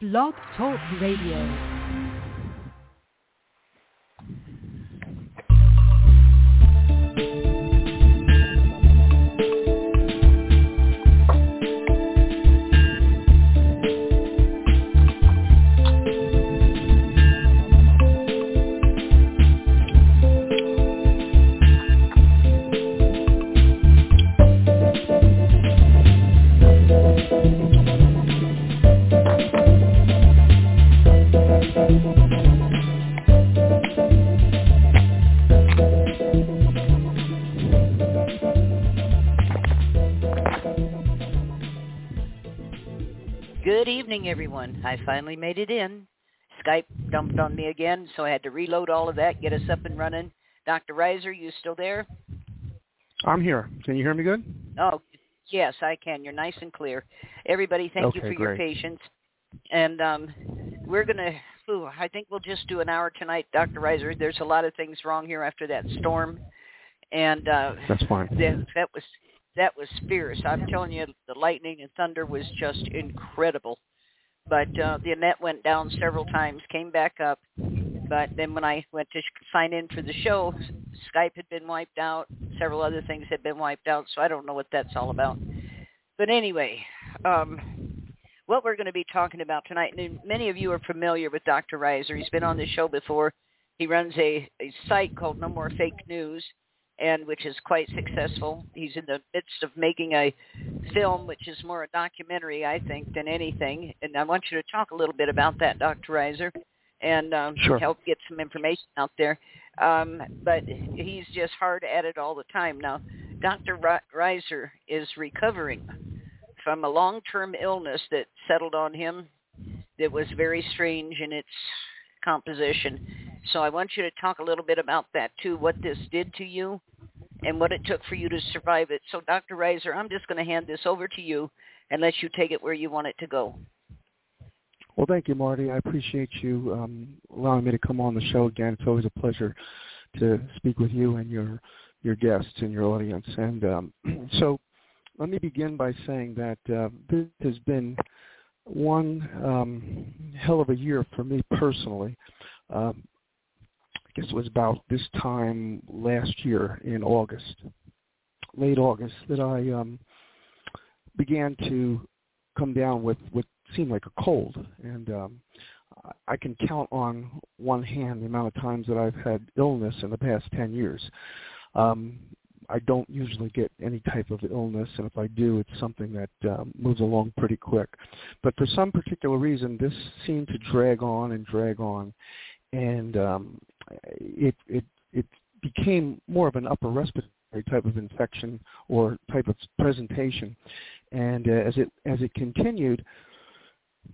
Blog Talk Radio. Evening, everyone. I finally made it in. Skype dumped on me again, so I had to reload all of that, get us up and running. Dr. Reizer, you still there? I'm here. Can you hear me good? Oh, yes, I can. You're nice and clear. Everybody, thank you Okay, for your great. patience. And um, we're going to, I think we'll just do an hour tonight, Dr. Reizer. There's a lot of things wrong here after that storm. And uh, That's fine. that, that was that was fierce. I'm telling you, the lightning and thunder was just incredible. But uh, the net went down several times, came back up. But then when I went to sign in for the show, Skype had been wiped out. Several other things had been wiped out. So I don't know what that's all about. But anyway, um, what we're going to be talking about tonight, and many of you are familiar with Dr. Reizer. He's been on the show before. He runs a, a site called No More Fake News and which is quite successful. He's in the midst of making a film, which is more a documentary, I think, than anything. And I want you to talk a little bit about that, Dr. Reizer, and um, Sure. help get some information out there. Um, but he's just hard at it all the time. Now, Dr. Reizer is recovering from a long-term illness that settled on him that was very strange in its composition. So I want you to talk a little bit about that too, what this did to you and what it took for you to survive it. So Dr. Reizer, I'm just going to hand this over to you and let you take it where you want it to go. Well, thank you, Marty. I appreciate you um, allowing me to come on the show again. It's always a pleasure to speak with you and your your guests and your audience. And um, so, let me begin by saying that uh, this has been one um, hell of a year for me personally. Um, It was about this time last year in August, late August, that I um, began to come down with what seemed like a cold, and um, I can count on one hand the amount of times that I've had illness in the past ten years. Um, I don't usually get any type of illness, and if I do, it's something that um, moves along pretty quick. But for some particular reason, this seemed to drag on and drag on, and um, it it it became more of an upper respiratory type of infection or type of presentation. And uh, as it as it continued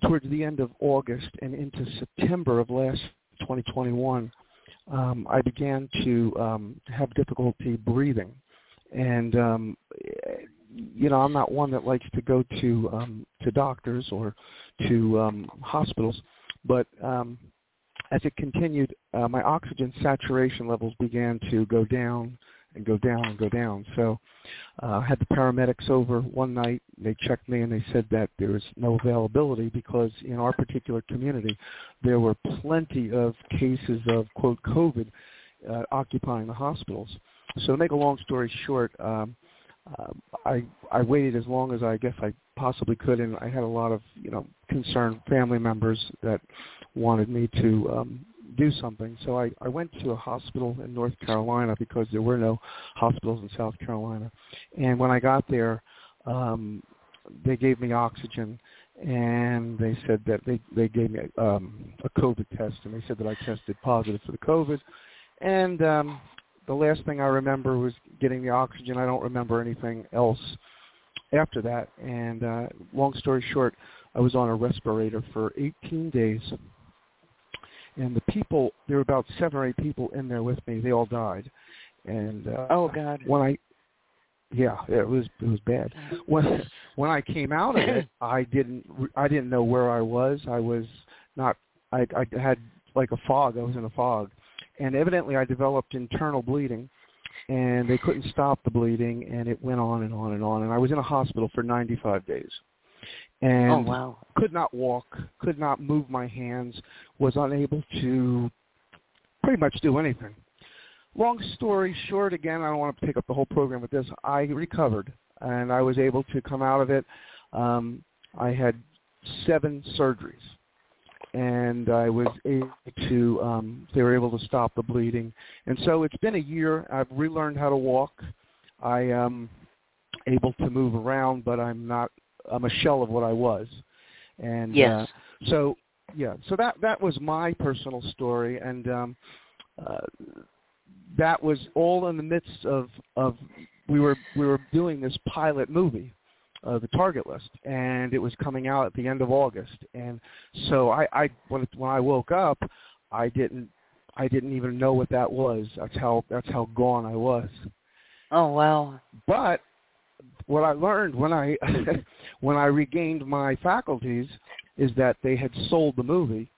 towards the end of August and into September of last 2021, um, I began to um, have difficulty breathing. And um, you know, I'm not one that likes to go to um, to doctors or to um, hospitals, but um, as it continued, uh, my oxygen saturation levels began to go down and go down and go down. So uh, I had the paramedics over one night. They checked me and they said that there was no availability because in our particular community there were plenty of cases of quote COVID uh, occupying the hospitals. So to make a long story short, um, uh, I I waited as long as I guess I possibly could, and I had a lot of you know concerned family members that wanted me to um, do something. So I, I went to a hospital in North Carolina because there were no hospitals in South Carolina. And when I got there, um, they gave me oxygen, and they said that they they gave me um, a COVID test, and they said that I tested positive for the COVID. And um, the last thing I remember was getting the oxygen. I don't remember anything else after that. And uh, long story short, I was on a respirator for 18 days. And the people there were about seven or eight people in there with me. They all died. And uh Oh God. when i yeah it was it was bad. When when i came out of it i didn't i didn't know where i was. I was not i i had like a fog. I was in a fog. And evidently i developed internal bleeding and they couldn't stop the bleeding and it went on and on and on and i was in a hospital for 95 days and oh wow. couldn't walk, could not move my hands, was unable to pretty much do anything. Long story short, again, I don't want to take up the whole program with this. I recovered, and I was able to come out of it. Um, I had seven surgeries, and I was able to. Um, they were able to stop the bleeding, and so it's been a year. I've relearned how to walk. I am able to move around, but I'm not. I'm a shell of what I was, and yes. uh, so yeah. So that that was my personal story, and um, uh, that was all in the midst of of we were we were doing this pilot movie uh, the target list, and it was coming out at the end of August. And so I, I when when I woke up, I didn't I didn't even know what that was. That's how that's how gone I was. Oh wow! But what I learned when I when I regained my faculties is that they had sold the movie,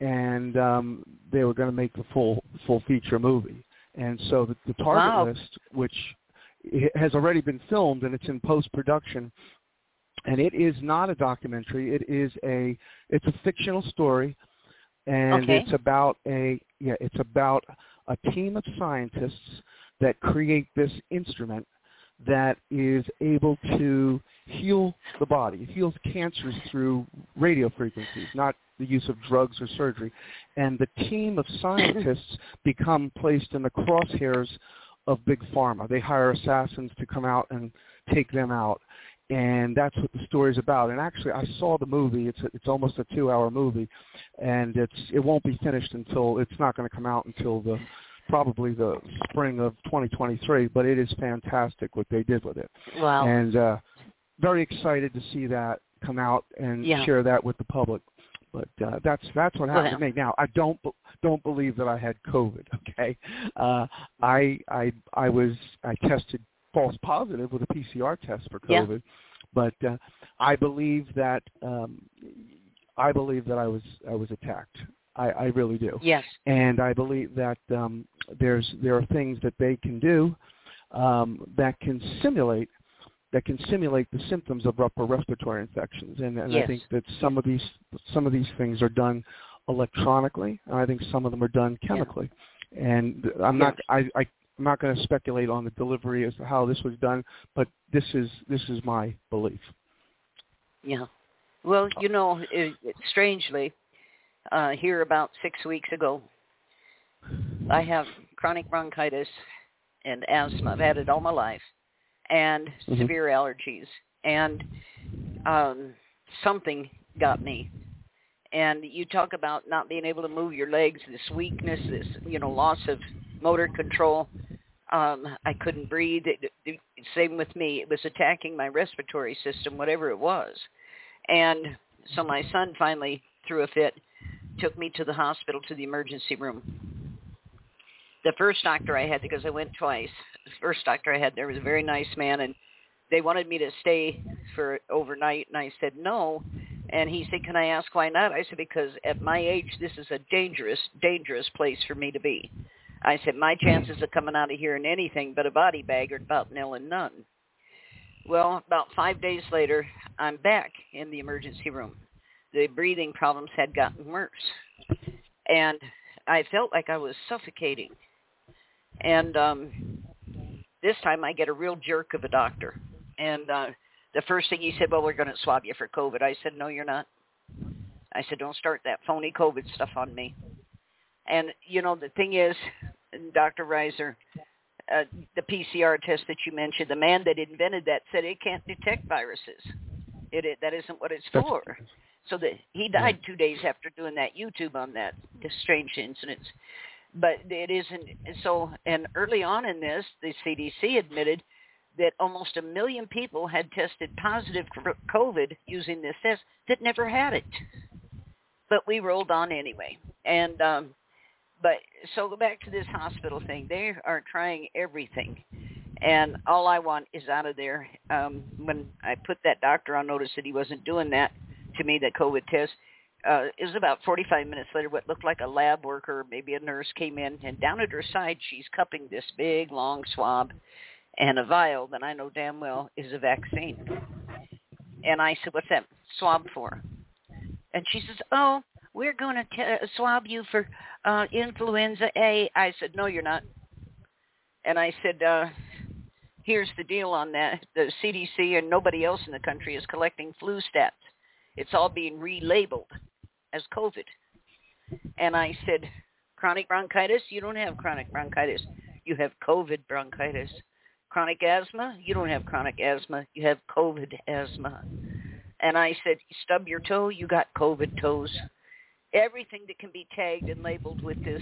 and um, they were going to make the full full feature movie. And so the, the target wow. list, which has already been filmed and it's in post production and it is not a documentary. It is a it's a fictional story. And okay. it's about a yeah it's about a team of scientists that create this instrument that is able to heal the body. It heals cancers through radio frequencies not the use of drugs or surgery. And the team of scientists become placed in the crosshairs of big pharma. They hire assassins to come out and take them out, and that's what the story's about. And actually, I saw the movie. It's a, it's almost a two-hour movie, and it's it won't be finished until it's not going to come out until the probably the spring of 2023. But it is fantastic what they did with it. Wow! And uh, very excited to see that come out and yeah. share that with the public. But uh, that's that's what happened well, to me. Now I don't don't believe that I had COVID. Okay, uh, I I I was I tested false positive with a PCR test for COVID, yeah. but uh, I believe that um, I believe that I was I was attacked. I, I really do. Yes. And I believe that um, there's there are things that they can do um, that can simulate that can simulate the symptoms of upper respiratory infections. And, and yes. I think that some of these some of these things are done electronically, and I think some of them are done chemically. Yeah. And I'm not I, I I'm not going to speculate on the delivery as to how this was done, but this is this is my belief. Yeah. Well, you know, it, it, strangely, uh, here about six weeks ago, I have chronic bronchitis and asthma. I've had it all my life, and Mhm. severe allergies, and um, something got me. And you talk about not being able to move your legs, this weakness, this you know loss of motor control. Um, I couldn't breathe. It, it, same with me. It was attacking my respiratory system, whatever it was. And so my son finally threw a fit, took me to the hospital to the emergency room. The first doctor I had, because I went twice, the first doctor I had there was a very nice man, and they wanted me to stay for overnight, and I said no. And he said, "Can I ask why not?" I said, "Because at my age, this is a dangerous, dangerous place for me to be." I said, "My chances of coming out of here in anything but a body bag are about nil and none." Well, about five days later, I'm back in the emergency room. The breathing problems had gotten worse, and I felt like I was suffocating. And um, this time, I get a real jerk of a doctor, and uh, the first thing he said, well, we're going to swab you for COVID. I said, no, you're not. I said, don't start that phony COVID stuff on me. And, you know, the thing is, Dr. Reizer, uh, the PCR test that you mentioned, the man that invented that said it can't detect viruses. It, it That isn't what it's for. So that he died two days after doing that YouTube on that strange incidents. But it isn't. So, and early on in this, the CDC admitted that almost a million people had tested positive for COVID using this test that never had it. But we rolled on anyway. And um but so go back to this hospital thing. They are trying everything. And all I want is out of there. Um when I put that doctor on notice that he wasn't doing that to me, that COVID test, uh, it was about 45 minutes later, what looked like a lab worker, maybe a nurse came in, and down at her side, she's cupping this big, long swab and a vial that I know damn well is a vaccine. And I said, what's that swab for? And she says, "Oh, we're going to t- swab you for uh, influenza A." I said, "No, you're not." And I said, uh, "Here's the deal on that: the CDC and nobody else in the country is collecting flu stats. It's all being relabeled as COVID." And I said, "Chronic bronchitis? You don't have chronic bronchitis. You have COVID bronchitis." Chronic asthma? You don't have chronic asthma. You have COVID asthma. And I said, stub your toe, you got COVID toes. Everything that can be tagged and labeled with this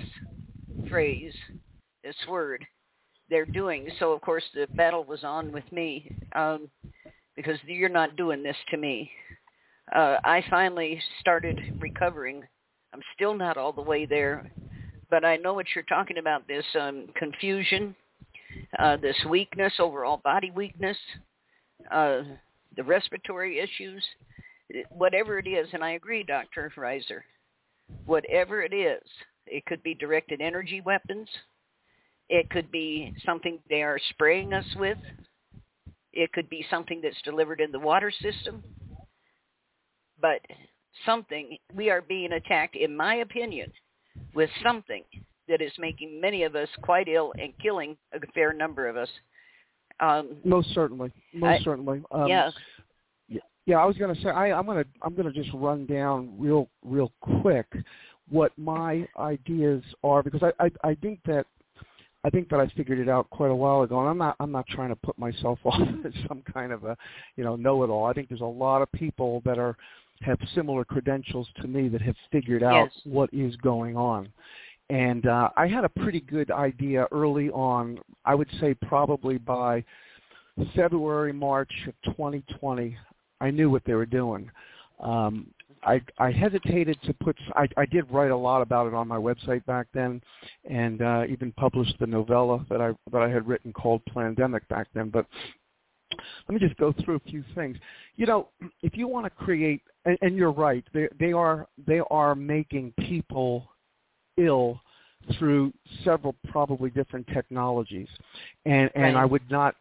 phrase, this word, they're doing. So, of course, the battle was on with me um, because you're not doing this to me. Uh, I finally started recovering. I'm still not all the way there, but I know what you're talking about, this um, confusion, uh, this weakness, overall body weakness, uh, the respiratory issues, whatever it is, and I agree, Dr. Reizer, whatever it is, it could be directed energy weapons. It could be something they are spraying us with. It could be something that's delivered in the water system. But something, we are being attacked, in my opinion, with something that is making many of us quite ill and killing a fair number of us. Um, most certainly, most I, certainly. Um, yeah. Yeah, I was going to say I, I'm going to I'm going to just run down real real quick what my ideas are because I, I I think that I think that I figured it out quite a while ago, and I'm not I'm not trying to put myself off as some kind of a you know know-it-all. I think there's a lot of people that are have similar credentials to me that have figured out yes. what is going on. And uh, I had a pretty good idea early on. I would say probably by February, March of 2020, I knew what they were doing. Um, I, I hesitated to put. I, I did write a lot about it on my website back then, and uh, even published the novella that I that I had written called Pandemic back then. But let me just go through a few things. You know, if you want to create, and, and you're right, they they are they are making people ill through several probably different technologies, and and right. I would not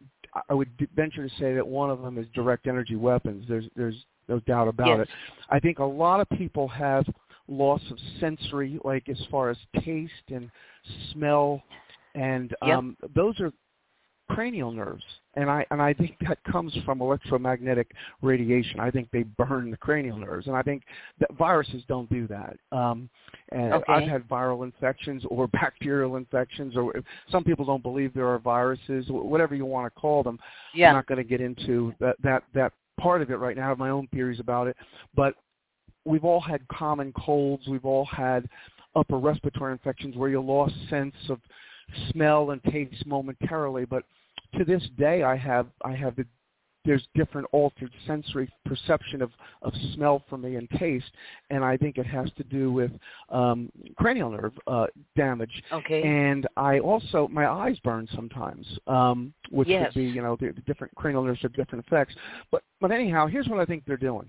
I would venture to say that one of them is direct energy weapons. There's there's no doubt about yes. it. I think a lot of people have loss of sensory, like as far as taste and smell, and yep. um, those are cranial nerves, and I and I think that comes from electromagnetic radiation. I think they burn the cranial nerves, and I think that viruses don't do that. Um, and okay. I've had viral infections or bacterial infections, or some people don't believe there are viruses, whatever you want to call them. Yeah. I'm not going to get into that that that part of it right now. I have my own theories about it, but we've all had common colds. We've all had upper respiratory infections where you lost sense of smell and taste momentarily, but to this day I have I have the there's different altered sensory perception of, of smell for me and taste, and I think it has to do with um, cranial nerve uh, damage. Okay. And I also my eyes burn sometimes, um, which yes. could be you know the, the different cranial nerves have different effects. But but anyhow, here's what I think they're doing.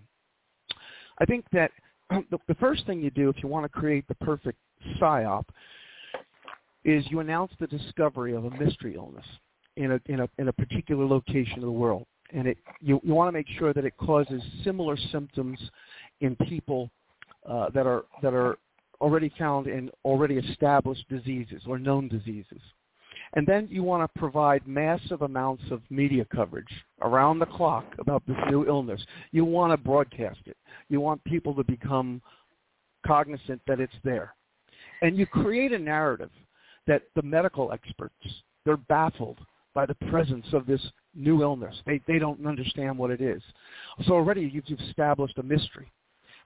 I think that the, the first thing you do if you want to create the perfect psyop is you announce the discovery of a mystery illness in a in a in a particular location of the world, and it you you want to make sure that it causes similar symptoms in people uh, that are that are already found in already established diseases or known diseases. And then you want to provide massive amounts of media coverage around the clock about this new illness. You want to broadcast it. You want people to become cognizant that it's there. And you create a narrative that the medical experts, they're baffled by the presence of this new illness. They, they don't understand what it is. So already you've established a mystery.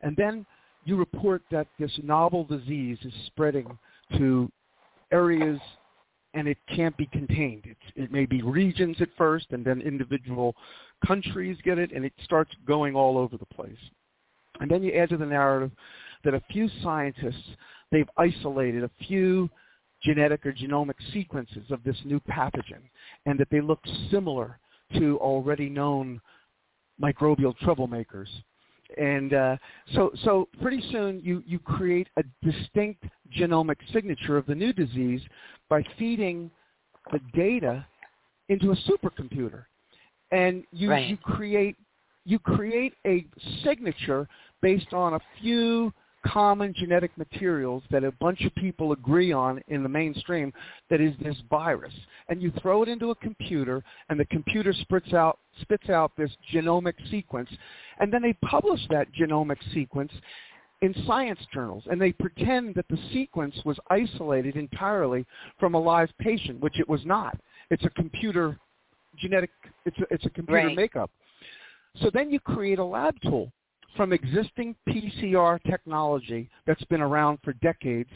And then you report that this novel disease is spreading to areas and it can't be contained. It's, it may be regions at first and then individual countries get it and it starts going all over the place. And then you add to the narrative that a few scientists, they've isolated a few genetic or genomic sequences of this new pathogen and that they look similar to already known microbial troublemakers. And uh, so, so pretty soon you, you create a distinct genomic signature of the new disease by feeding the data into a supercomputer. And you, right. you create you create a signature based on a few common genetic materials that a bunch of people agree on in the mainstream that is this virus. And you throw it into a computer and the computer spits out spits out this genomic sequence and then they publish that genomic sequence in science journals and they pretend that the sequence was isolated entirely from a live patient, which it was not. It's a computer genetic it's a, it's a computer right. makeup. So then you create a lab tool from existing PCR technology that's been around for decades.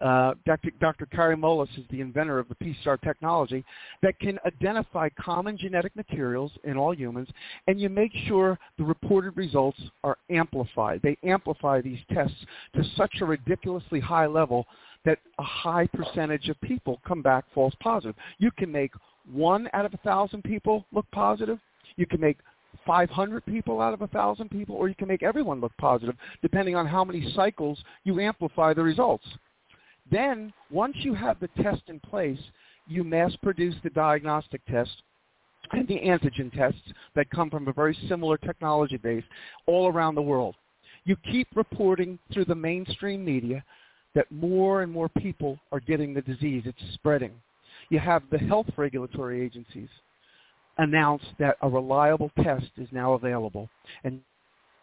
Uh, Dr. Dr. Kary Mullis is the inventor of the PCR technology that can identify common genetic materials in all humans, and you make sure the reported results are amplified. They amplify these tests to such a ridiculously high level that a high percentage of people come back false positive. You can make one out of a thousand people look positive. You can make 500 people out of 1,000 people, or you can make everyone look positive, depending on how many cycles you amplify the results. Then, once you have the test in place, you mass produce the diagnostic test and the antigen tests that come from a very similar technology base all around the world. You keep reporting through the mainstream media that more and more people are getting the disease. It's spreading. You have the health regulatory agencies announced that a reliable test is now available and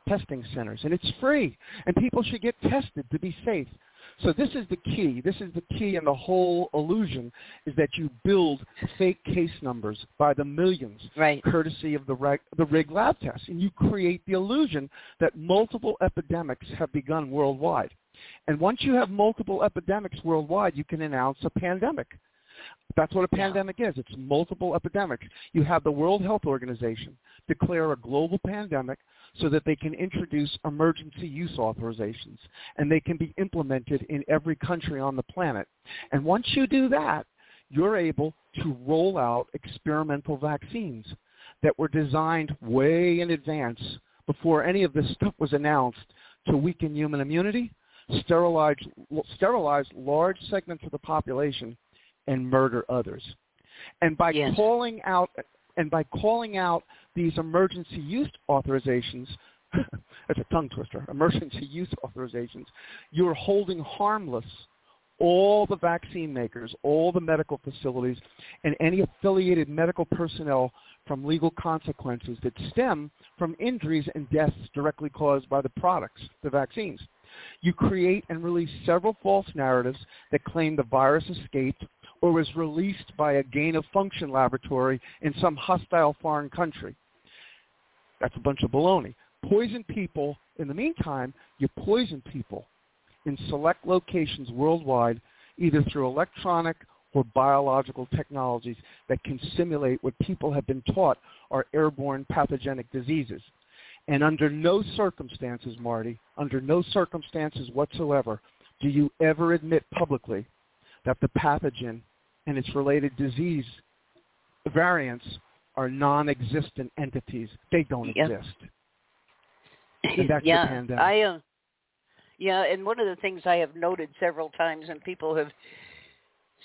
testing centers and it's free and people should get tested to be safe. So this is the key. This is the key in the whole illusion is that you build fake case numbers by the millions right. courtesy of the, reg, the rig lab tests and you create the illusion that multiple epidemics have begun worldwide. And once you have multiple epidemics worldwide you can announce a pandemic that's what a pandemic is. It's multiple epidemics. You have the World Health Organization declare a global pandemic so that they can introduce emergency use authorizations and they can be implemented in every country on the planet. And once you do that, you're able to roll out experimental vaccines that were designed way in advance before any of this stuff was announced to weaken human immunity, sterilize, sterilize large segments of the population and murder others. And by yes. calling out and by calling out these emergency use authorizations, that's a tongue twister, emergency use authorizations, you're holding harmless all the vaccine makers, all the medical facilities, and any affiliated medical personnel from legal consequences that stem from injuries and deaths directly caused by the products, the vaccines. You create and release several false narratives that claim the virus escaped or was released by a gain-of-function laboratory in some hostile foreign country. That's a bunch of baloney. Poison people, in the meantime, you poison people in select locations worldwide, either through electronic or biological technologies that can simulate what people have been taught are airborne pathogenic diseases. And under no circumstances, Marty, under no circumstances whatsoever, do you ever admit publicly that the pathogen and its related disease variants are non-existent entities. They don't yep. exist. And that's yeah, the pandemic. I, uh, yeah, and one of the things I have noted several times, and people have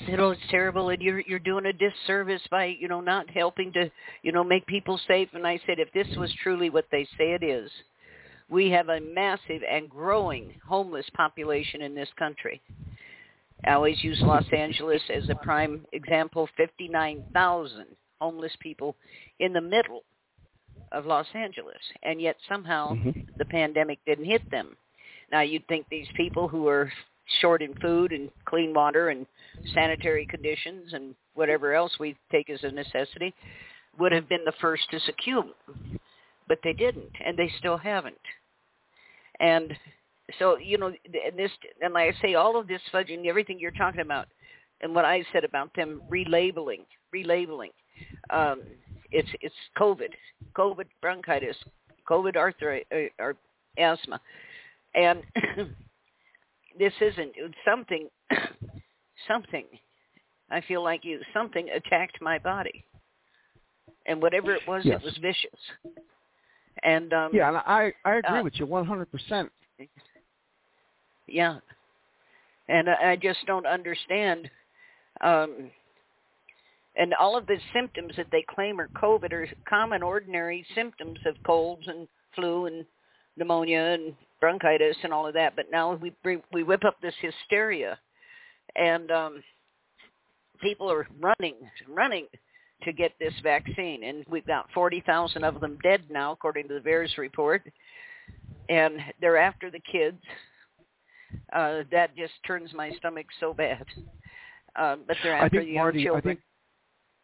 said, "Oh, it's terrible, and you're you're doing a disservice by you know not helping to you know make people safe." And I said, if this was truly what they say it is, we have a massive and growing homeless population in this country. I always use Los Angeles as a prime example. 59,000 homeless people in the middle of Los Angeles, and yet somehow mm-hmm. the pandemic didn't hit them. Now you'd think these people who are short in food and clean water and sanitary conditions and whatever else we take as a necessity would have been the first to succumb, but they didn't, and they still haven't. And so you know and this and like I say all of this fudging everything you're talking about and what I said about them relabeling relabeling um it's it's covid covid bronchitis covid arthritis uh, or asthma. And this isn't something something I feel like you something attacked my body. And whatever it was yes. it was vicious. And um yeah and I I agree uh, with you 100% yeah. And I, just don't understand. Um, and all of the symptoms that they claim are COVID are common, ordinary symptoms of colds and flu and pneumonia and bronchitis and all of that. But now we we whip up this hysteria, and um, people are running, running to get this vaccine, and we've got 40,000 of them dead now, according to the VAERS report, and they're after the kids. Uh, that just turns my stomach so bad. Uh, but they're after I think, the young Marty, children. I think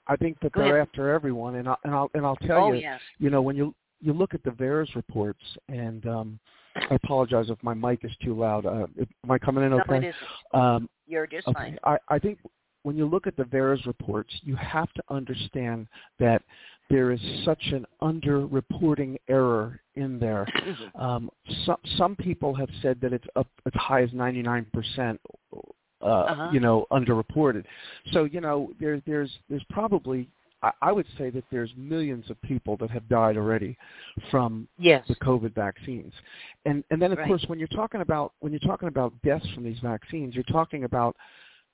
I think that Go they're ahead. after everyone, and I'll and I'll and I'll tell oh you, yes, you know, when you you look at the VAERS reports, and um, I apologize if my mic is too loud. Uh, am I coming in no, okay? it isn't. Um, You're just okay. fine. I, I think when you look at the VAERS reports, you have to understand that there is such an underreporting error in there. Um, some some people have said that it's up as high as 99 percent. Uh, Uh-huh. You know, underreported. So you know, there, there's there's probably I, I would say that there's millions of people that have died already from yes. the COVID vaccines. And and then of Right. course when you're talking about when you're talking about deaths from these vaccines, you're talking about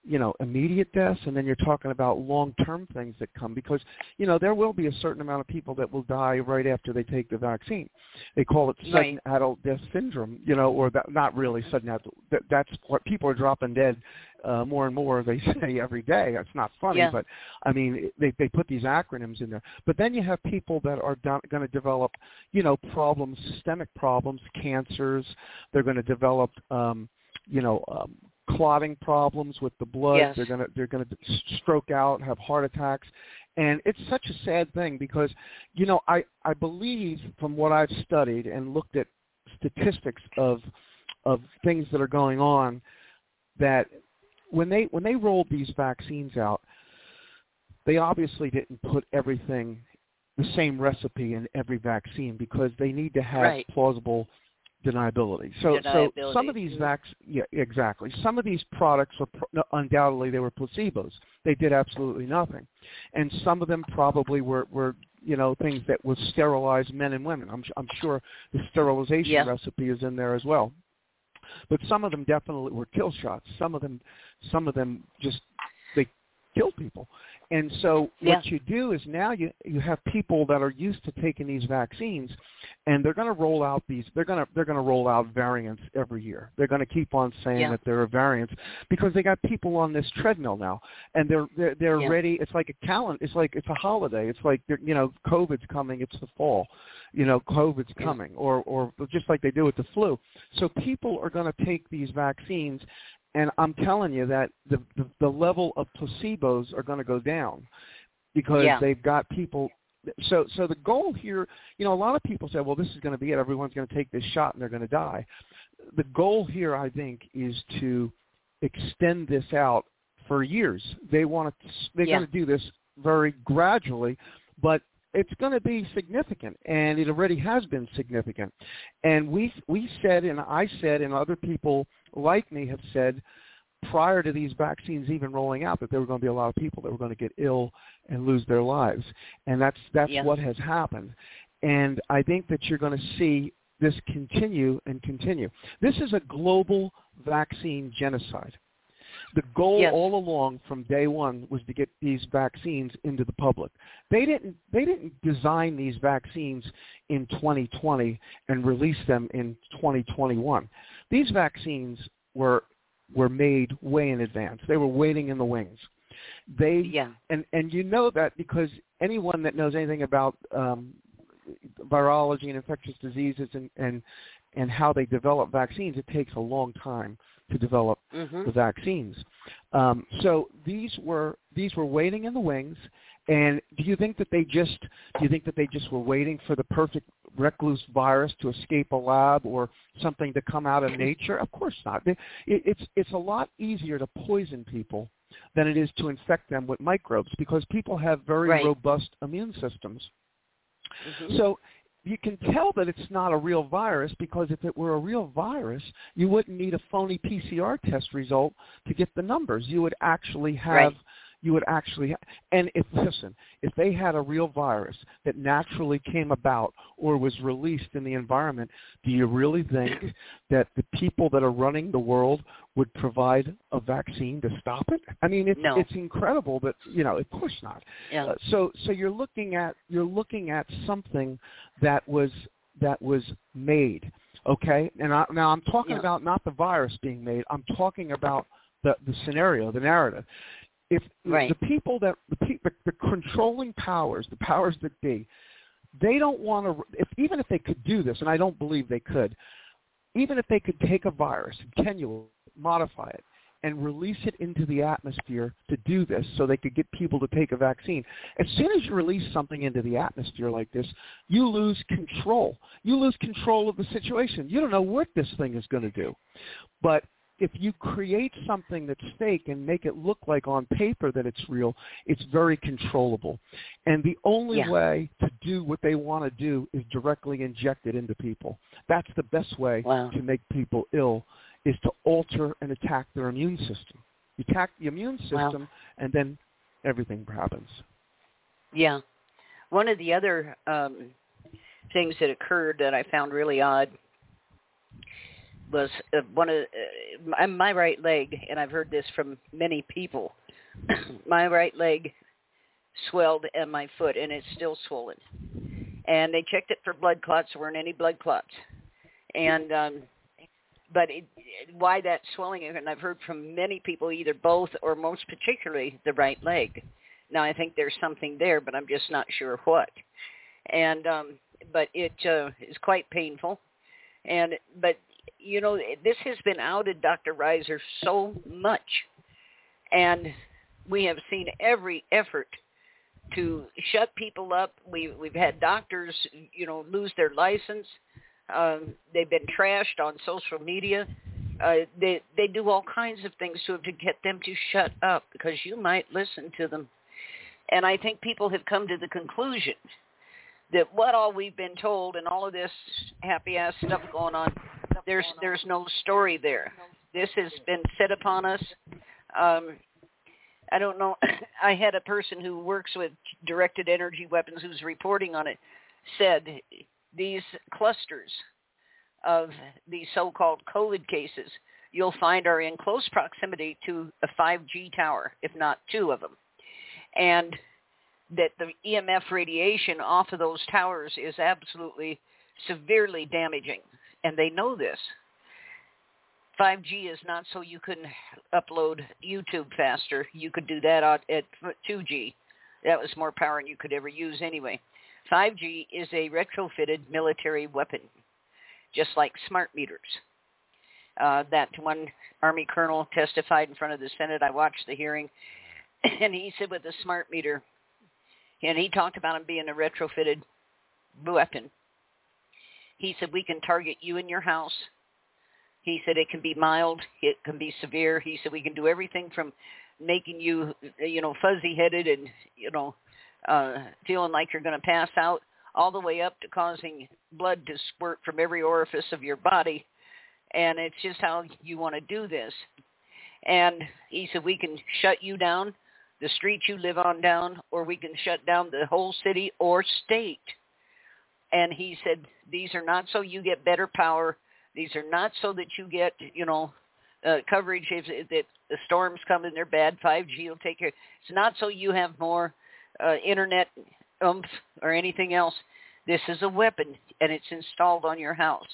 you know immediate deaths and then you're talking about long-term things that come because you know there will be a certain amount of people that will die right after they take the vaccine. They call it sudden adult death syndrome, you know, or that not really sudden adult. That, that's what people are dropping dead uh, more and more. They say every day. It's not funny, Yeah. but I mean they they put these acronyms in there. But then you have people that are going to develop you know, problems, systemic problems, cancers. They're going to develop, um, you know, um, clotting problems with the blood. Yes. They're going to they're going to stroke out, have heart attacks, and it's such a sad thing because, you know, I I believe from what I've studied and looked at statistics of of things that are going on that when they when they rolled these vaccines out, they obviously didn't put everything the same recipe in every vaccine because they need to have Right. plausible deniability. So, so some of these Mhm. vac, yeah, exactly. Some of these products were pro- no, undoubtedly they were placebos. They did absolutely nothing, and some of them probably were were you know things that would sterilize men and women. I'm I'm sure the sterilization Yeah. recipe is in there as well. But some of them definitely were kill shots. Some of them, some of them just they kill people. And so Yeah. what you do is now you you have people that are used to taking these vaccines, and they're going to roll out these. They're going to they're going to roll out variants every year. They're going to keep on saying Yeah. that there are variants because they got people on this treadmill now, and they're they're, they're Yeah. ready. It's like a calendar. It's like it's a holiday. It's like they're- you know COVID's coming. It's the fall. You know COVID's coming, or or just like they do with the flu. So people are going to take these vaccines and I'm telling you that the, the the level of placebos are going to go down because Yeah. they've got people. So so the goal here, you know, a lot of people say, well, this is going to be it. Everyone's going to take this shot and they're going to die. The goal here, I think, is to extend this out for years. They want to. They're Yeah. going to do this very gradually, but it's going to be significant, and it already has been significant. And we we said, and I said, and other people like me have said prior to these vaccines even rolling out that there were going to be a lot of people that were going to get ill and lose their lives, and that's that's what has happened. And I think that you're going to see this continue and continue. This is a global vaccine genocide. The goal Yes. all along from day one was to get these vaccines into the public. They didn't they didn't design these vaccines in 2020 and release them in 2021. These vaccines were were made way in advance. They were waiting in the wings. They Yeah. and and you know that because anyone that knows anything about um, virology and infectious diseases and and and how they develop vaccines, it takes a long time to develop Mhm. the vaccines. Um, so these were these were waiting in the wings. And do you think that they just do you think that they just were waiting for the perfect recluse virus to escape a lab or something to come out of nature? Of course not. It, it's it's a lot easier to poison people than it is to infect them with microbes because people have very Right. robust immune systems. Mhm. So you can tell that it's not a real virus because if it were a real virus, you wouldn't need a phony PCR test result to get the numbers. You would actually have Right. You would actually ha- and if listen, if they had a real virus that naturally came about or was released in the environment, do you really think that the people that are running the world would provide a vaccine to stop it? I mean, it's No. it's incredible that, you know, of course not. yeah. Uh, so so you're looking at you're looking at something that was that was made. Okay, and I, now I'm talking Yeah. about not the virus being made. I'm talking about the the scenario, the narrative. If Right. the people that the, pe- the controlling powers, the powers that be, they don't want to. If even if they could do this, and I don't believe they could, even if they could take a virus, attenuate, modify it, and release it into the atmosphere to do this, so they could get people to take a vaccine. As soon as you release something into the atmosphere like this, you lose control. You lose control of the situation. You don't know what this thing is going to do. But if you create something that's fake and make it look like on paper that it's real, it's very controllable. And the only Yeah. way to do what they want to do is directly inject it into people. That's the best way Wow. to make people ill is to alter and attack their immune system. You attack the immune Wow. system and then everything happens. Yeah. One of the other um, things that occurred that I found really odd was uh, one of uh, my, right leg, and I've heard this from many people. my right leg swelled and my foot, and it's still swollen. And they checked it for blood clots. There weren't any blood clots. And um, but it, why that swelling? And I've heard from many people, either both or most particularly the right leg. Now I think there's something there, but I'm just not sure what. And um, but it uh, is quite painful. And but you know this has been outed, Dr. Reizer, so much, and we have seen every effort to shut people up. We we've had doctors, you know, lose their license. Um, they've been trashed on social media. Uh, they they do all kinds of things to to get them to shut up because you might listen to them. And I think people have come to the conclusion that what all we've been told and all of this happy ass stuff going on, there's there's no story there. This has been set upon us. Um, I don't know. I had a person who works with directed energy weapons who's reporting on it said these clusters of these so-called COVID cases you'll find are in close proximity to a 5G tower, if not two of them. And that the EMF radiation off of those towers is absolutely severely damaging. And they know this. 5G is not so you can upload YouTube faster. You could do that at 2G. That was more power than you could ever use anyway. 5G is a retrofitted military weapon, just like smart meters. Uh, that one Army colonel testified in front of the Senate. I watched the hearing, and he said with a smart meter, and he talked about him being a retrofitted weapon. He said we can target you in your house. He said it can be mild, it can be severe. He said we can do everything from making you, you know, fuzzy-headed and, you know, uh, feeling like you're going to pass out, all the way up to causing blood to squirt from every orifice of your body. And it's just how you want to do this. And he said we can shut you down, the street you live on down, or we can shut down the whole city or state. And he said these are not so you get better power. These are not so that you get, you know, uh, coverage if, if the storms come and they're bad. 5G will take care. It's not so you have more uh, internet oomph or anything else. This is a weapon, and it's installed on your house.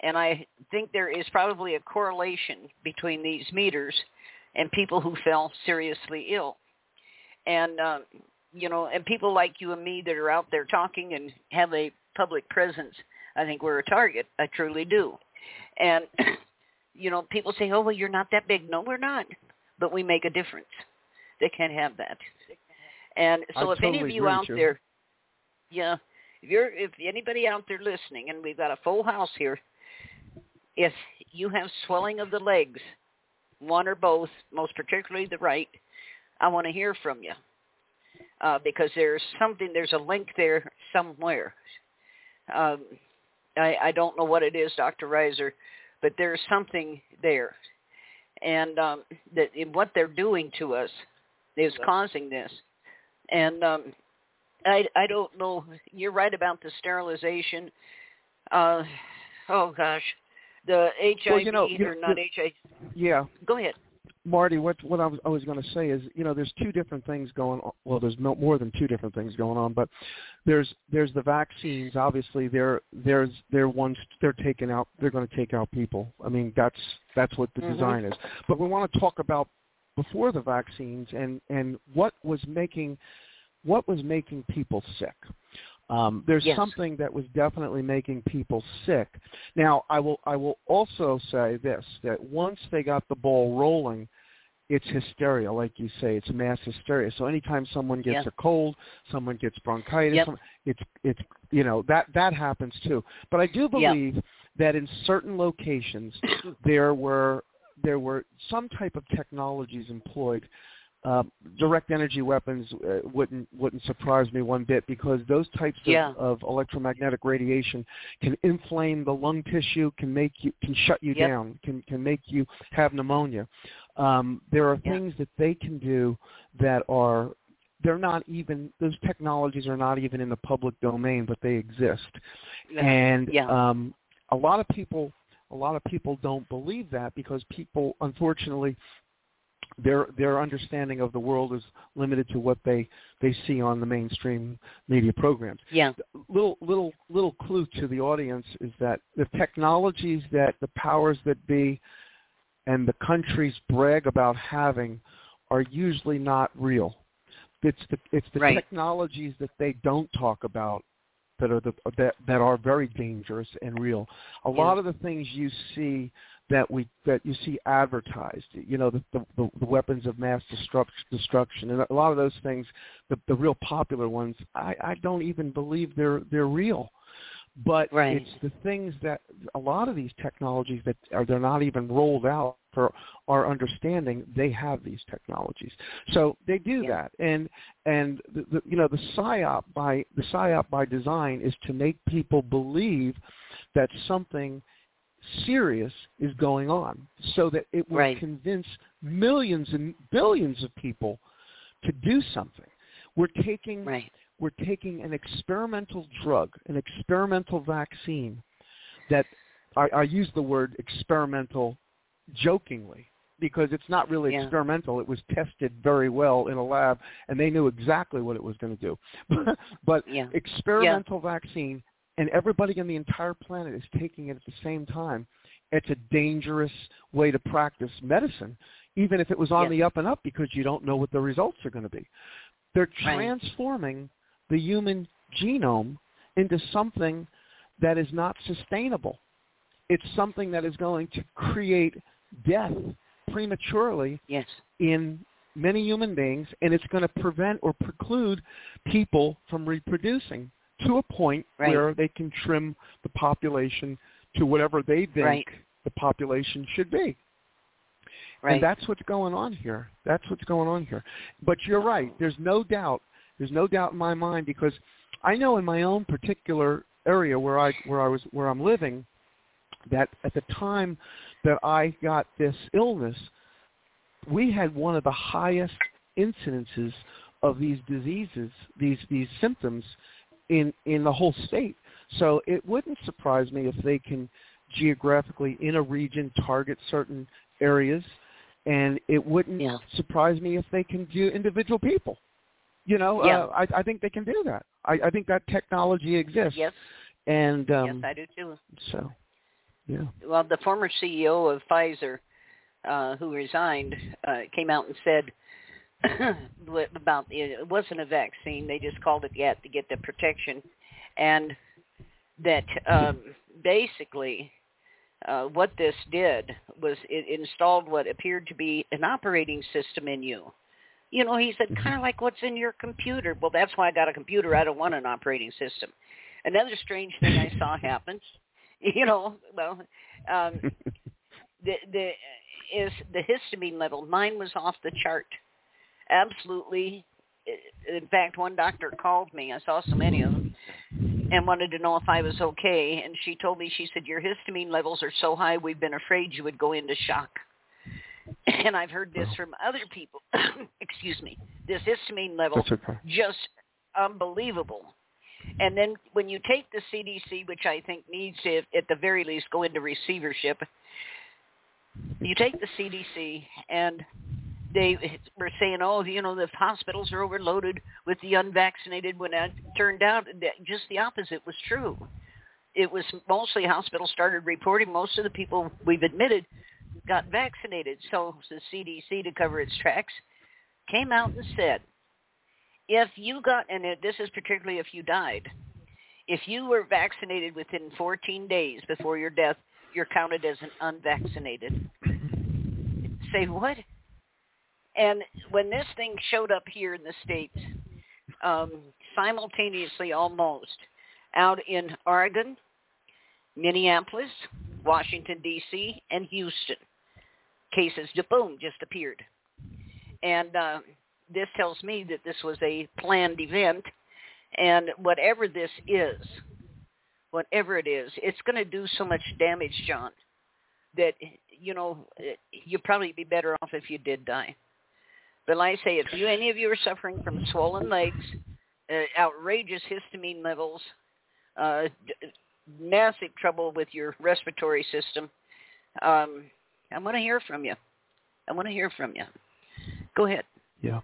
And I think there is probably a correlation between these meters and people who fell seriously ill. And, um, you know, and people like you and me that are out there talking and have a public presence, I think we're a target. I truly do. And, you know, people say, oh, well, you're not that big. No, we're not. But we make a difference. They can't have that. And so I if any of you out you. there, yeah, if you're if anybody out there listening, and we've got a full house here, if you have swelling of the legs, one or both, most particularly the right, I want to hear from you uh, because there's something, there's a link there somewhere. Um, I, I don't know what it is, Dr. Reizer, but there's something there. And um, that in what they're doing to us is causing this. And um, I, I don't know. You're right about the sterilization. Uh, oh gosh, the HIV Well, you know, or not HIV. Yeah. Go ahead. Marty, what what I was, I was going to say is, you know, there's two different things going on. Well, there's no, more than two different things going on, but there's there's the vaccines. Obviously, they're there's they're ones they're taking out. They're going to take out people. I mean, that's that's what the Mhm. design is. But we want to talk about before the vaccines and and what was making what was making people sick. Um, there's Yes. something that was definitely making people sick. Now, I will I will also say this that once they got the ball rolling, it's hysteria, like you say. It's mass hysteria. So anytime someone gets Yeah. a cold, someone gets bronchitis, Yep. it's it's you know that that happens too. But I do Yep. believe that in certain locations there were there were some type of technologies employed. Uh, direct energy weapons uh, wouldn't wouldn't surprise me one bit because those types of, Yeah. of electromagnetic radiation can inflame the lung tissue, can make you can shut you Yep. down, can can make you have pneumonia. Um, there are Yeah. things that they can do that are they're not even those technologies are not even in the public domain, but they exist. And Yeah. um, a lot of people a lot of people don't believe that because people unfortunately their their understanding of the world is limited to what they they see on the mainstream media programs yeah. little little little clue to the audience is that the technologies that the powers that be and the countries brag about having are usually not real. It's the it's the Right. technologies that they don't talk about that are the that that are very dangerous and real. A Yeah. lot of the things you see that we that you see advertised, you know, the the, the weapons of mass destruct, destruction, and a lot of those things, the the real popular ones, I I don't even believe they're they're real. But Right. it's the things that a lot of these technologies that are they're not even rolled out for our understanding. They have these technologies, so they do Yeah. that. And and the, the, you know the psyop by the psyop by design is to make people believe that something serious is going on, so that it will Right. convince millions and billions of people to do something. We're taking Right. we're taking an experimental drug, an experimental vaccine that I, I use the word experimental jokingly because it's not really Yeah. experimental. It was tested very well in a lab, and they knew exactly what it was going to do. but Yeah. experimental vaccine, and everybody on the entire planet is taking it at the same time. It's a dangerous way to practice medicine, even if it was on Yeah. the up and up, because you don't know what the results are going to be. They're Right. transforming the human genome into something that is not sustainable. It's something that is going to create death prematurely Yes. in many human beings, and it's going to prevent or preclude people from reproducing to a point Right. where they can trim the population to whatever they think Right. the population should be. Right. And that's what's going on here. That's what's going on here. But you're right. There's no doubt. There's no doubt in my mind because I know in my own particular area where I where I was where I'm living that at the time that I got this illness, we had one of the highest incidences of these diseases, these these symptoms in in the whole state. So it wouldn't surprise me if they can geographically in a region target certain areas and it wouldn't Yeah. surprise me if they can do individual people. You know, Yeah. uh, I, I think they can do that. I, I think that technology exists. Yes. And um, yes, I do too. so, yeah. Well, the former CEO of Pfizer, uh, who resigned, uh, came out and said about it wasn't a vaccine. They just called it yet to get the protection, and that um, basically uh, what this did was it installed what appeared to be an operating system in you. You know, he said, kind of like what's in your computer. Well, that's why I got a computer. I don't want an operating system. Another strange thing I saw happen, you know, well, um, the the is the histamine level. Mine was off the chart, absolutely. In fact, one doctor called me. I saw so many of them, and wanted to know if I was okay. And she told me, she said, your histamine levels are so high, we've been afraid you would go into shock. And I've heard this from other people. Excuse me. This histamine level okay. just unbelievable. And then when you take the CDC, which I think needs to, at the very least, go into receivership, you take the CDC and they were saying, oh, you know, the hospitals are overloaded with the unvaccinated when it turned out that just the opposite was true. It was mostly hospitals started reporting most of the people we've admitted got vaccinated. So the CDC, to cover its tracks, came out and said, if you got, and this is particularly if you died, if you were vaccinated within 14 days before your death, you're counted as an unvaccinated. Say what? And when this thing showed up here in the States, um, simultaneously almost, out in Oregon, Minneapolis, Washington, D.C., and Houston, cases, boom, just appeared. And uh, this tells me that this was a planned event, and whatever this is, whatever it is, it's going to do so much damage, John, that you know you'd probably be better off if you did die. But I say, if you any of you are suffering from swollen legs, uh, outrageous histamine levels, uh, d- massive trouble with your respiratory system, um, I want to hear from you. I want to hear from you. Go ahead. Yeah,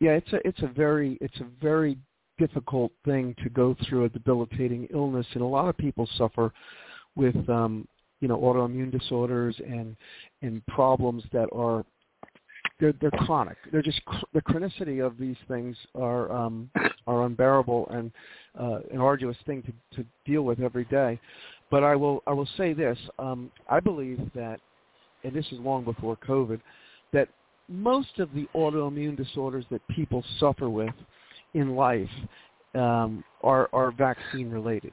yeah. It's a it's a very it's a very difficult thing to go through a debilitating illness, and a lot of people suffer with um, you know autoimmune disorders and and problems that are they're they're chronic. They're just the chronicity of these things are um, are unbearable and uh, an arduous thing to to deal with every day. But I will I will say this: um, I believe that, and this is long before COVID, that most of the autoimmune disorders that people suffer with in life um, are are vaccine related.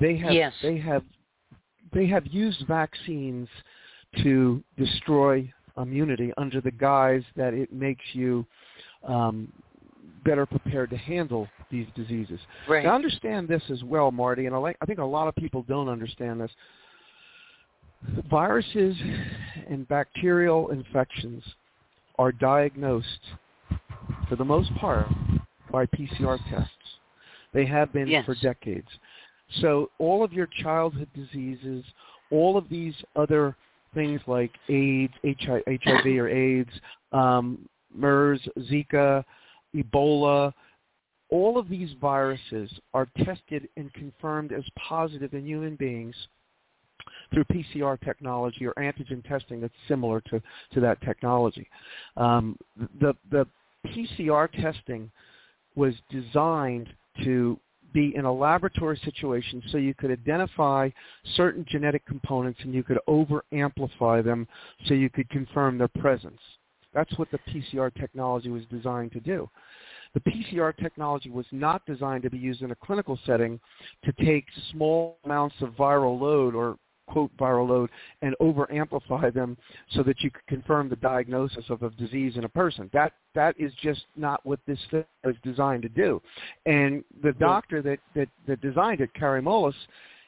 They have yes. they have they have used vaccines to destroy immunity under the guise that it makes you um, better prepared to handle these diseases. Right. Now, understand this as well, Marty, and I, like, I think a lot of people don't understand this. Viruses and bacterial infections are diagnosed, for the most part, by PCR tests. They have been yes. for decades. So all of your childhood diseases, all of these other things like AIDS, HIV or AIDS, um, MERS, Zika, Ebola, all of these viruses are tested and confirmed as positive in human beings through PCR technology or antigen testing that's similar to, to that technology. Um, the, the PCR testing was designed to be in a laboratory situation so you could identify certain genetic components and you could over amplify them so you could confirm their presence. That's what the PCR technology was designed to do. The PCR technology was not designed to be used in a clinical setting to take small amounts of viral load or quote viral load and over amplify them so that you could confirm the diagnosis of a disease in a person. That that is just not what this thing is designed to do. And the doctor that that, that designed it, Kary Mullis,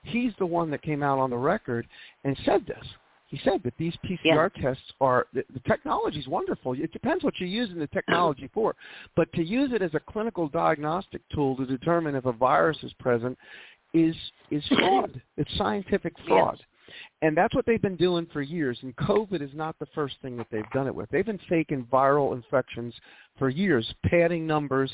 he's the one that came out on the record and said this. He said that these PCR yeah. tests are the, the technology is wonderful. It depends what you're using the technology for, but to use it as a clinical diagnostic tool to determine if a virus is present is is fraud. It's scientific fraud. Yes. And that's what they've been doing for years. And COVID is not the first thing that they've done it with. They've been faking viral infections for years, padding numbers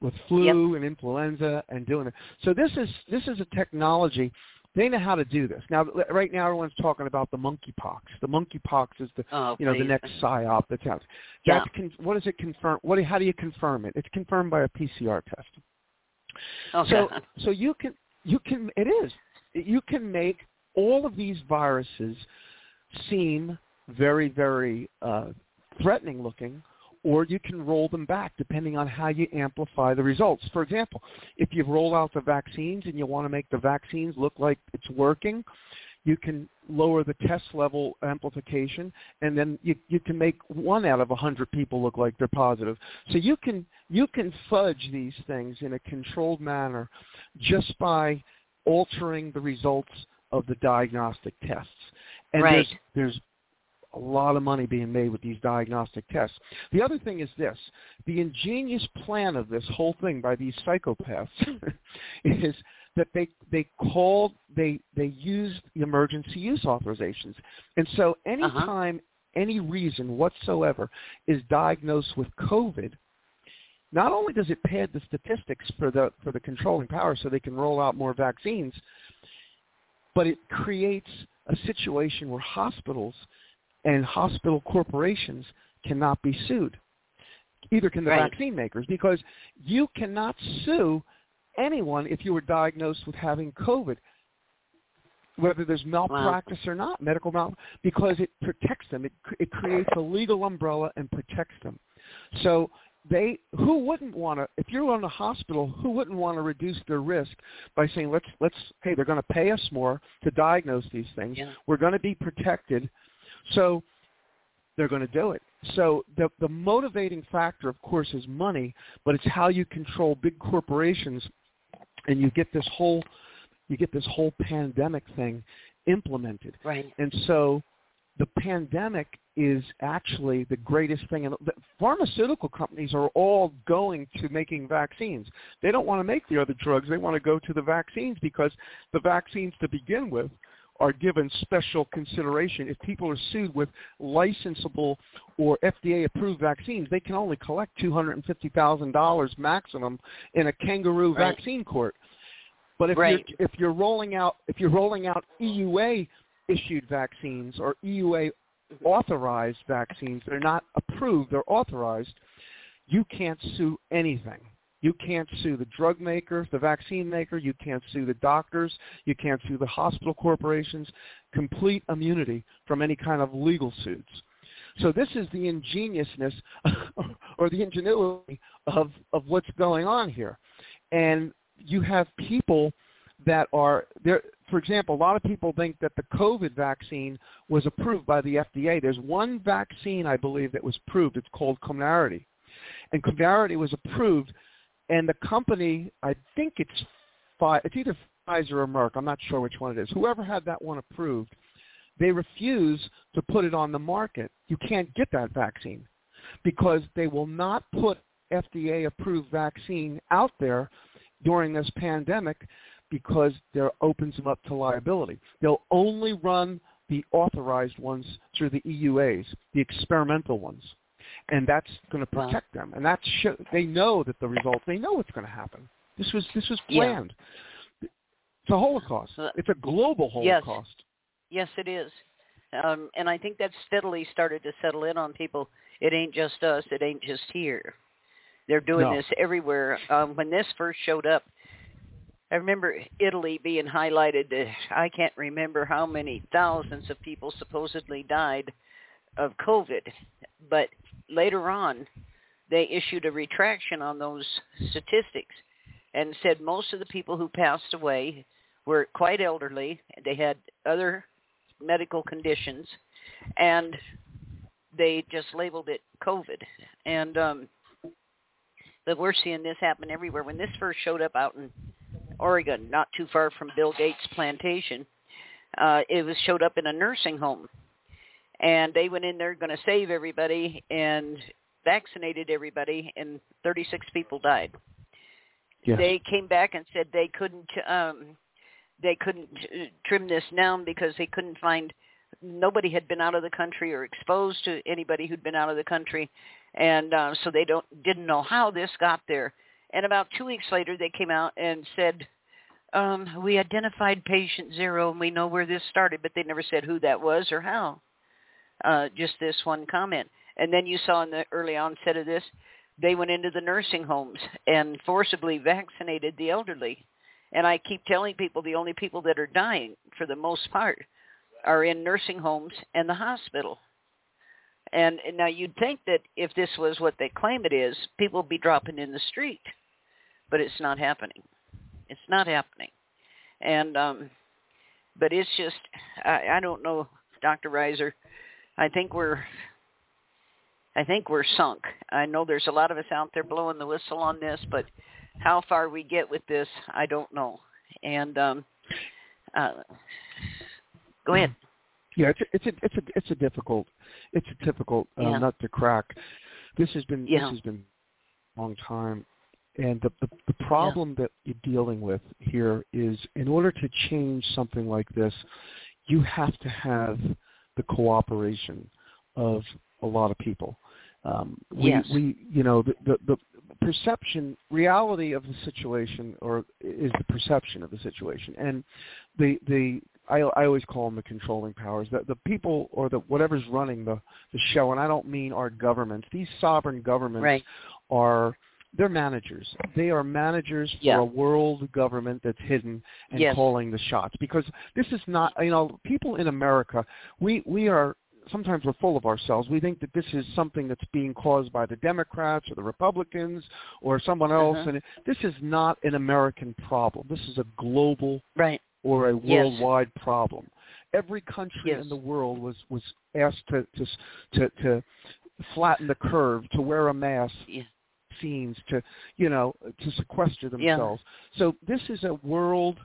with flu yep. and influenza and doing it. So this is this is a technology. They know how to do this. Now, right now, everyone's talking about the monkeypox. The monkeypox is the oh, you know please. the next psyop that's out. Yeah. Con- what does it confirm? What? How do you confirm it? It's confirmed by a PCR test. Okay. So so you can you can it is you can make all of these viruses seem very, very uh, threatening looking, or you can roll them back depending on how you amplify the results. For example, if you roll out the vaccines and you want to make the vaccines look like it's working, you can lower the test level amplification and then you, you can make one out of a hundred people look like they're positive. So you can you can fudge these things in a controlled manner just by altering the results of the diagnostic tests. And right. there's, there's a lot of money being made with these diagnostic tests. The other thing is this. The ingenious plan of this whole thing by these psychopaths is that they they called they they used the emergency use authorizations, and so Uh-huh. any reason whatsoever is diagnosed with COVID, not only does it pad the statistics for the for the controlling power so they can roll out more vaccines, but it creates a situation where hospitals and hospital corporations cannot be sued. Either can the Right. vaccine makers because you cannot sue anyone if you were diagnosed with having COVID, whether there's malpractice or not, medical malpractice, because it protects them. It it creates a legal umbrella and protects them. So they who wouldn't want to if you're on a hospital who wouldn't want to reduce their risk by saying let's let's hey they're going to pay us more to diagnose these things Yeah. we're going to be protected so they're going to do it so the the motivating factor of course is money but it's how you control big corporations and you get this whole you get this whole pandemic thing implemented Right. and so the pandemic is actually the greatest thing. And the pharmaceutical companies are all going to making vaccines. They don't want to make the other drugs. They want to go to the vaccines because the vaccines to begin with are given special consideration. If people are sued with licensable or FDA approved vaccines, they can only collect $250,000 maximum in a kangaroo Right. vaccine court. But if Right. you're if you're rolling out if you're rolling out EUA issued vaccines or EUA authorized vaccines, they're not approved, they're authorized, you can't sue anything. You can't sue the drug maker, the vaccine maker, you can't sue the doctors, you can't sue the hospital corporations, complete immunity from any kind of legal suits. So this is the ingeniousness or the ingenuity of, of what's going on here. And you have people that are there for example, a lot of people think that the COVID vaccine was approved by the FDA. There's one vaccine I believe that was approved. It's called Comirnaty. And Comirnaty was approved and the company, I think it's it's either Pfizer or Merck, I'm not sure which one it is. Whoever had that one approved, they refuse to put it on the market. You can't get that vaccine because they will not put FDA approved vaccine out there during this pandemic because that opens them up to liability. They'll only run the authorized ones through the EUAs, the experimental ones, and that's going to Wow. protect them. And that's sh- they know that the results. They know what's going to happen. This was this was Yeah. planned. It's a Holocaust. It's a global Holocaust. Yes, yes it is. Um, and I think that's steadily started to settle in on people. It ain't just us. It ain't just here. They're doing No. this everywhere. Um, when this first showed up, I remember Italy being highlighted. I can't remember how many thousands of people supposedly died of COVID, but later on, they issued a retraction on those statistics and said most of the people who passed away were quite elderly. They had other medical conditions, and they just labeled it COVID. And um, but we're seeing this happen everywhere. When this first showed up out in Oregon, not too far from Bill Gates' plantation, uh, it was showed up in a nursing home, and they went in there going to save everybody and vaccinated everybody, and 36 people died. Yes. they came back and said they couldn't um they couldn't uh, trim this down because they couldn't find nobody had been out of the country or exposed to anybody who'd been out of the country. And uh, so they don't didn't know how this got there. And about 2 weeks later they came out and said um we identified patient 0 and we know where this started but they never said who that was or how uh just this one comment and then you saw in the early onset of this they went into the nursing homes and forcibly vaccinated the elderly. And I keep telling people the only people that are dying, for the most part, are in nursing homes and the hospital. And, and now you'd think that if this was what they claim it is, people would be dropping in the street. But it's not happening. It's not happening. And um but it's just I, I don't know, Dr. Reizer. I think we're I think we're sunk. I know there's a lot of us out there blowing the whistle on this, but how far we get with this, I don't know. And um, uh, go ahead. Yeah, it's a, it's a it's a it's a difficult it's a difficult uh, Yeah. nut to crack. This has been Yeah. this has been a long time, And the, the, the problem yeah. that you're dealing with here is in order to change something like this, you have to have the cooperation of a lot of people. Um, we, yes. we, you know, the, the, the perception, reality of the situation, or is the perception of the situation, and the the I, I always call them the controlling powers. The, the people or the whatever's running the the show, and I don't mean our governments. These sovereign governments right. are they're managers. They are managers yeah. for a world government that's hidden and yes. calling the shots. Because this is not, you know, people in America, we we are sometimes we're full of ourselves. We think that this is something that's being caused by the Democrats or the Republicans or someone else, uh-huh. and this is not an American problem. This is a global right. or a yes. worldwide problem. Every country yes. in the world was was asked to to to, to flatten the curve, to wear a mask. Yeah vaccines to you know to sequester themselves. Yeah. So this is a world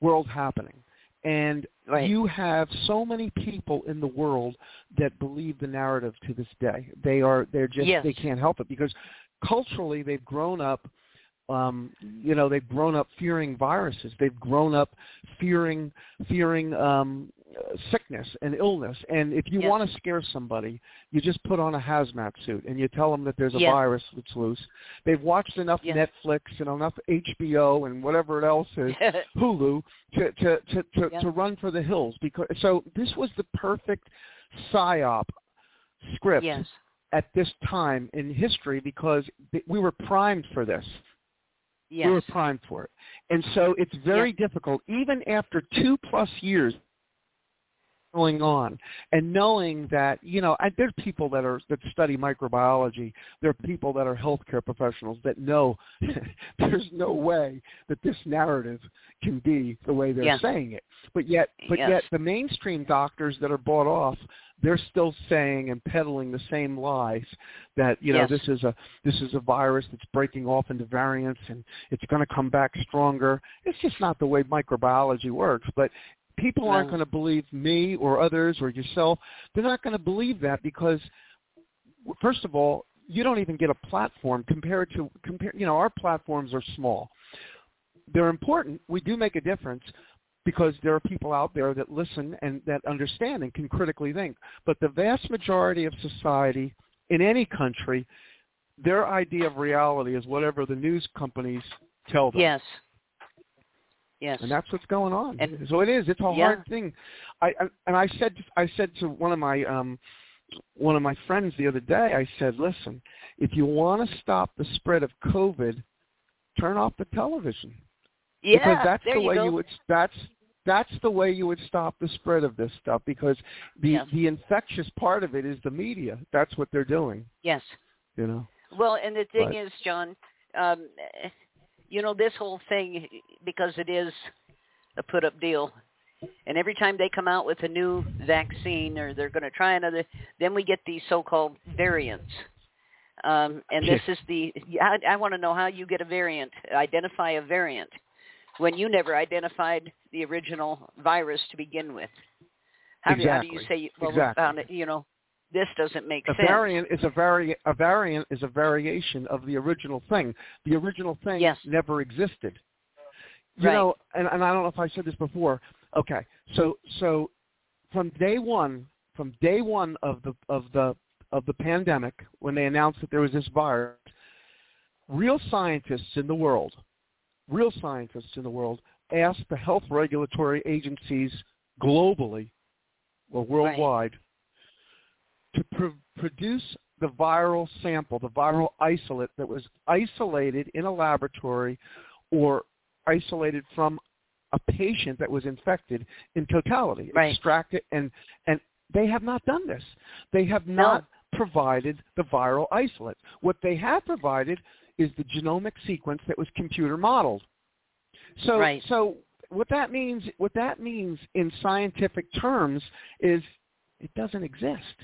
world happening. And right. you have so many people in the world that believe the narrative to this day. They are they're just yes. they can't help it because culturally they've grown up um, you know they've grown up fearing viruses. They've grown up fearing fearing um, sickness and illness. And if you yes. want to scare somebody, you just put on a hazmat suit and you tell them that there's a yes. virus that's loose. They've watched enough yes. Netflix and enough HBO and whatever else is Hulu to to to to, to run for the hills. Because so this was the perfect psyop script yes. at this time in history because we were primed for this. Yes. We were primed for it. And so it's very yes. difficult, even after two plus years going on and knowing that you know I, there's people that are that study microbiology there are people that are healthcare professionals that know there's no way that this narrative can be the way they're yeah. saying it but yet but yes. yet the mainstream doctors that are bought off they're still saying and peddling the same lies that you know yes. this is a this is a virus that's breaking off into variants and it's going to come back stronger it's just not the way microbiology works but people aren't going to believe me or others or yourself. They're not going to believe that because, first of all, you don't even get a platform compared to compare. You know, our platforms are small. They're important. We do make a difference because there are people out there that listen and that understand and can critically think. But the vast majority of society in any country, their idea of reality is whatever the news companies tell them. Yes. Yes. And that's what's going on. And, so it is. It's a yeah. hard thing. I, I and I said I said to one of my um one of my friends the other day, I said, "Listen, if you want to stop the spread of COVID, turn off the television." Yeah, because that's the you way go. you would that's that's the way you would stop the spread of this stuff because the Yes. the infectious part of it is the media. That's what they're doing, Yes. you know. Well, and the thing But- is, John, um, you know, this whole thing, because it is a put-up deal, and every time they come out with a new vaccine or they're going to try another, then we get these so-called variants. Um, and this is the, I, I want to know how you get a variant, identify a variant, when you never identified the original virus to begin with. How, do, how do you say, well, we found it, you know, this doesn't make a sense. variant is a vari- a variant is a variation of the original thing. The original thing Yes. never existed. You Right. know, and, and I don't know if I said this before. Okay, so so from day one, from day one of the of the of the pandemic, when they announced that there was this virus, real scientists in the world, real scientists in the world, asked the health regulatory agencies globally or worldwide to pr- produce the viral sample, the viral isolate that was isolated in a laboratory or isolated from a patient that was infected in totality. Right. Extract it and and they have not done this. They have not provided the viral isolate. What they have provided is the genomic sequence that was computer modeled. So Right. so what that means what that means in scientific terms is it doesn't exist.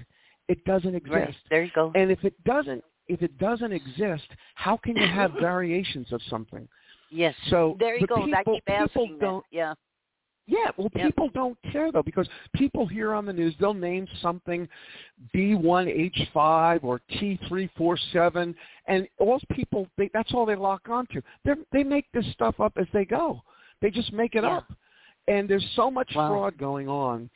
It doesn't exist. Right. There you go. And if it doesn't if it doesn't exist, how can you have variations of something? Yes. So there you go. I keep people asking that. don't- Yeah. Yeah, well, Yep. people don't care though because people hear on the news they'll name something B1H5 or T347, and all people they, that's all they lock onto. They they make this stuff up as they go. They just make it Yeah. up, and there's so much Wow. fraud going on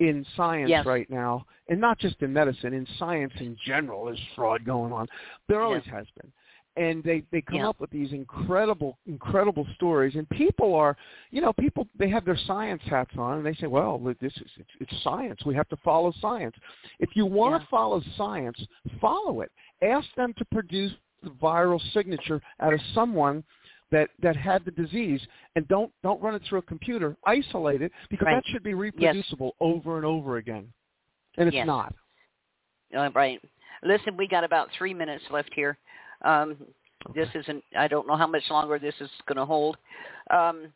in science Yes. right now, and not just in medicine, in science in general, there's fraud going on. There always has been and they they come Yeah. up with these incredible incredible stories and people are you know people they have their science hats on and they say well this is it's, it's science we have to follow science if you want Yeah. to follow science follow it ask them to produce the viral signature out of someone that that had the disease and don't don't run it through a computer isolate it because Right. that should be reproducible over and over again and it's Yes. not Uh, right. Listen, we got about three minutes left here. Um, This isn't. I don't know how much longer this is going to hold. Um,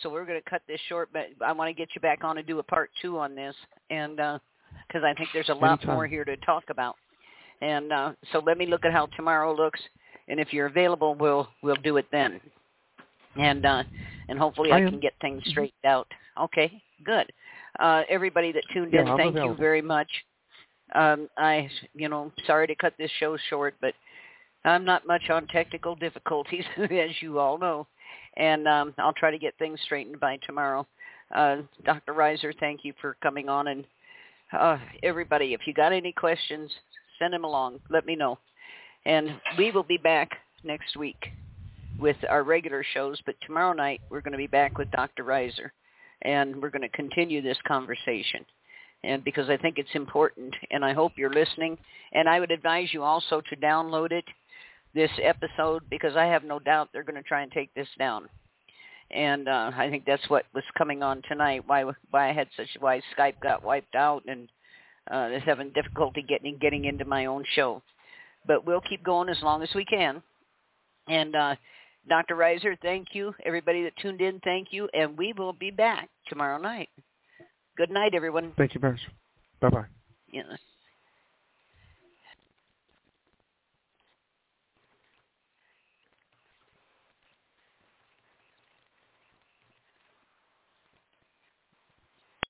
so we're going to cut this short, but I want to get you back on and do a part two on this, and because I think there's a lot Anytime. more here to talk about. And uh, so let me look at how tomorrow looks, and if you're available, we'll we'll do it then. And uh, and hopefully I I, can get things straightened out. Okay, good. Uh, everybody that tuned Yeah, in, I'm thank you very much. Um, I, you know, sorry to cut this show short, but I'm not much on technical difficulties, as you all know, and um, I'll try to get things straightened by tomorrow. Uh, Dr. Reizer, thank you for coming on, and uh, everybody, if you got any questions, send them along. Let me know, and we will be back next week with our regular shows. But tomorrow night we're going to be back with Dr. Reizer, and we're going to continue this conversation and because I think it's important, and I hope you're listening. And I would advise you also to download it, this episode, because I have no doubt they're going to try and take this down. And uh, I think that's what was coming on tonight. Why why I had such why Skype got wiped out and uh, is having difficulty getting getting into my own show. But we'll keep going as long as we can. And uh, Dr. Reizer, thank you. Everybody that tuned in, thank you. And we will be back tomorrow night. Good night, everyone. thank you very bye bye Yes.